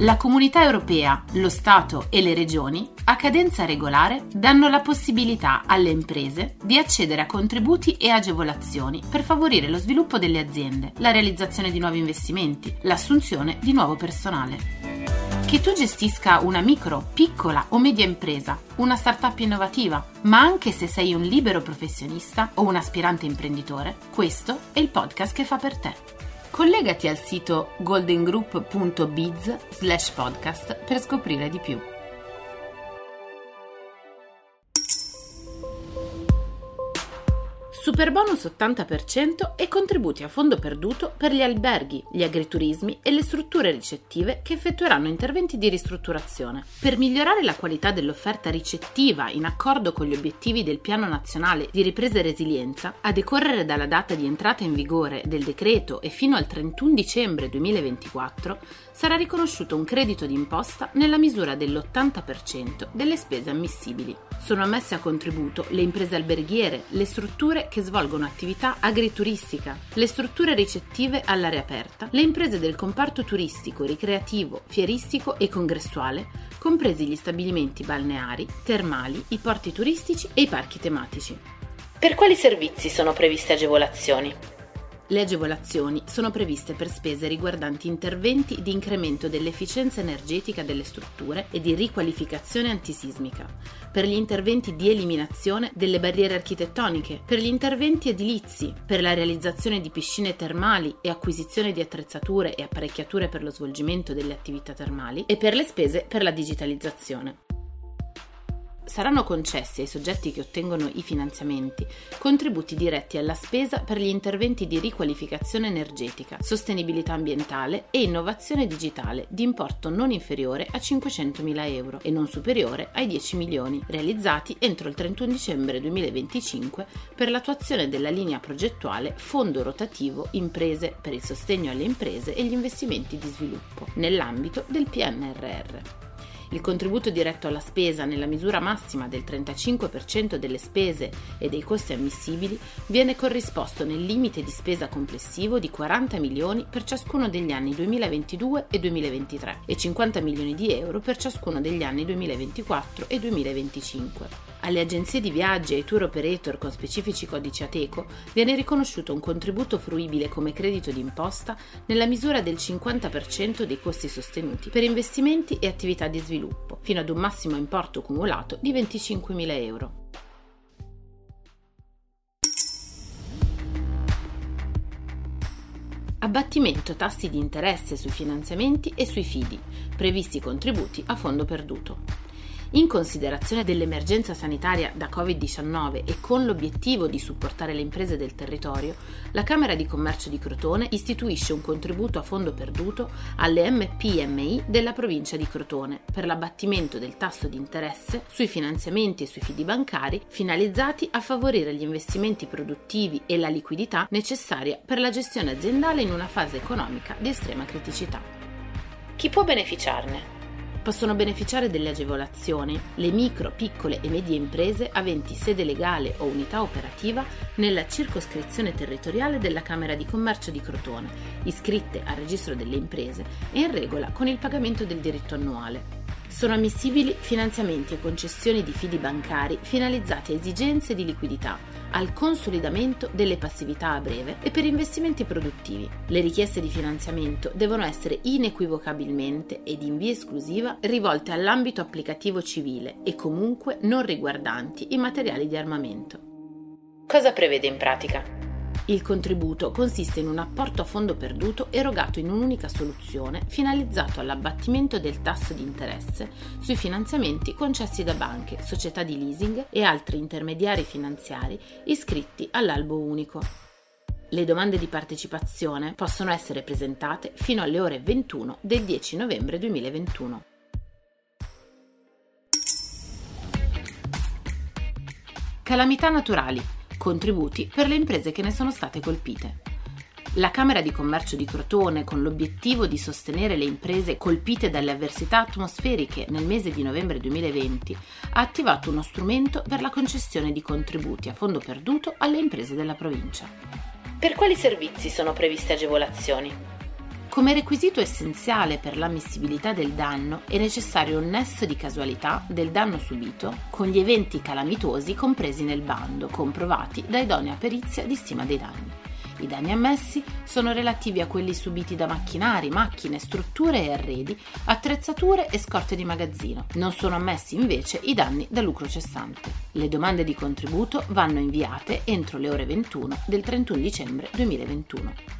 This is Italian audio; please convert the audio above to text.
La comunità europea, lo Stato e le regioni, a cadenza regolare, danno la possibilità alle imprese di accedere a contributi e agevolazioni per favorire lo sviluppo delle aziende, la realizzazione di nuovi investimenti, l'assunzione di nuovo personale. Che tu gestisca una micro, piccola o media impresa, una startup innovativa, ma anche se sei un libero professionista o un aspirante imprenditore, questo è il podcast che fa per te. Collegati al sito goldengroup.biz slash podcast per scoprire di più. Superbonus 80% e contributi a fondo perduto per gli alberghi, gli agriturismi e le strutture ricettive che effettueranno interventi di ristrutturazione. Per migliorare la qualità dell'offerta ricettiva in accordo con gli obiettivi del Piano Nazionale di Ripresa e Resilienza, a decorrere dalla data di entrata in vigore del decreto e fino al 31 dicembre 2024, sarà riconosciuto un credito d'imposta nella misura dell'80% delle spese ammissibili. Sono ammesse a contributo le imprese alberghiere, le strutture che svolgono attività agrituristica, le strutture ricettive all'aria aperta, le imprese del comparto turistico, ricreativo, fieristico e congressuale, compresi gli stabilimenti balneari, termali, i porti turistici e i parchi tematici. Per quali servizi sono previste agevolazioni? Le agevolazioni sono previste per spese riguardanti interventi di incremento dell'efficienza energetica delle strutture e di riqualificazione antisismica, per gli interventi di eliminazione delle barriere architettoniche, per gli interventi edilizi, per la realizzazione di piscine termali e acquisizione di attrezzature e apparecchiature per lo svolgimento delle attività termali e per le spese per la digitalizzazione saranno concessi ai soggetti che ottengono i finanziamenti contributi diretti alla spesa per gli interventi di riqualificazione energetica, sostenibilità ambientale e innovazione digitale di importo non inferiore a 500.000 euro e non superiore ai 10 milioni, realizzati entro il 31 dicembre 2025 per l'attuazione della linea progettuale Fondo rotativo Imprese per il sostegno alle imprese e gli investimenti di sviluppo nell'ambito del PNRR. Il contributo diretto alla spesa nella misura massima del 35% delle spese e dei costi ammissibili viene corrisposto nel limite di spesa complessivo di 40 milioni per ciascuno degli anni 2022 e 2023 e 50 milioni di euro per ciascuno degli anni 2024 e 2025. Alle agenzie di viaggi e ai tour operator con specifici codici ATECO viene riconosciuto un contributo fruibile come credito d'imposta nella misura del 50% dei costi sostenuti per investimenti e attività di sviluppo, fino ad un massimo importo cumulato di 25.000 euro. Abbattimento tassi di interesse sui finanziamenti e sui fidi, previsti contributi a fondo perduto. In considerazione dell'emergenza sanitaria da Covid-19 e con l'obiettivo di supportare le imprese del territorio, la Camera di Commercio di Crotone istituisce un contributo a fondo perduto alle MPMI della provincia di Crotone per l'abbattimento del tasso di interesse sui finanziamenti e sui fidi bancari finalizzati a favorire gli investimenti produttivi e la liquidità necessaria per la gestione aziendale in una fase economica di estrema criticità. Chi può beneficiarne? Possono beneficiare delle agevolazioni le micro, piccole e medie imprese aventi sede legale o unità operativa nella circoscrizione territoriale della Camera di Commercio di Crotone, iscritte al registro delle imprese e in regola con il pagamento del diritto annuale. Sono ammissibili finanziamenti e concessioni di fidi bancari finalizzati a esigenze di liquidità, al consolidamento delle passività a breve e per investimenti produttivi. Le richieste di finanziamento devono essere inequivocabilmente ed in via esclusiva rivolte all'ambito applicativo civile e comunque non riguardanti i materiali di armamento. Cosa prevede in pratica? Il contributo consiste in un apporto a fondo perduto erogato in un'unica soluzione finalizzato all'abbattimento del tasso di interesse sui finanziamenti concessi da banche, società di leasing e altri intermediari finanziari iscritti all'albo unico. Le domande di partecipazione possono essere presentate fino alle ore 21 del 10 novembre 2021. Calamità naturali contributi per le imprese che ne sono state colpite. La Camera di Commercio di Crotone, con l'obiettivo di sostenere le imprese colpite dalle avversità atmosferiche nel mese di novembre 2020, ha attivato uno strumento per la concessione di contributi a fondo perduto alle imprese della provincia. Per quali servizi sono previste agevolazioni? Come requisito essenziale per l'ammissibilità del danno è necessario un nesso di casualità del danno subito con gli eventi calamitosi compresi nel bando, comprovati da idonea perizia di stima dei danni. I danni ammessi sono relativi a quelli subiti da macchinari, macchine, strutture e arredi, attrezzature e scorte di magazzino. Non sono ammessi invece i danni da lucro cessante. Le domande di contributo vanno inviate entro le ore 21 del 31 dicembre 2021.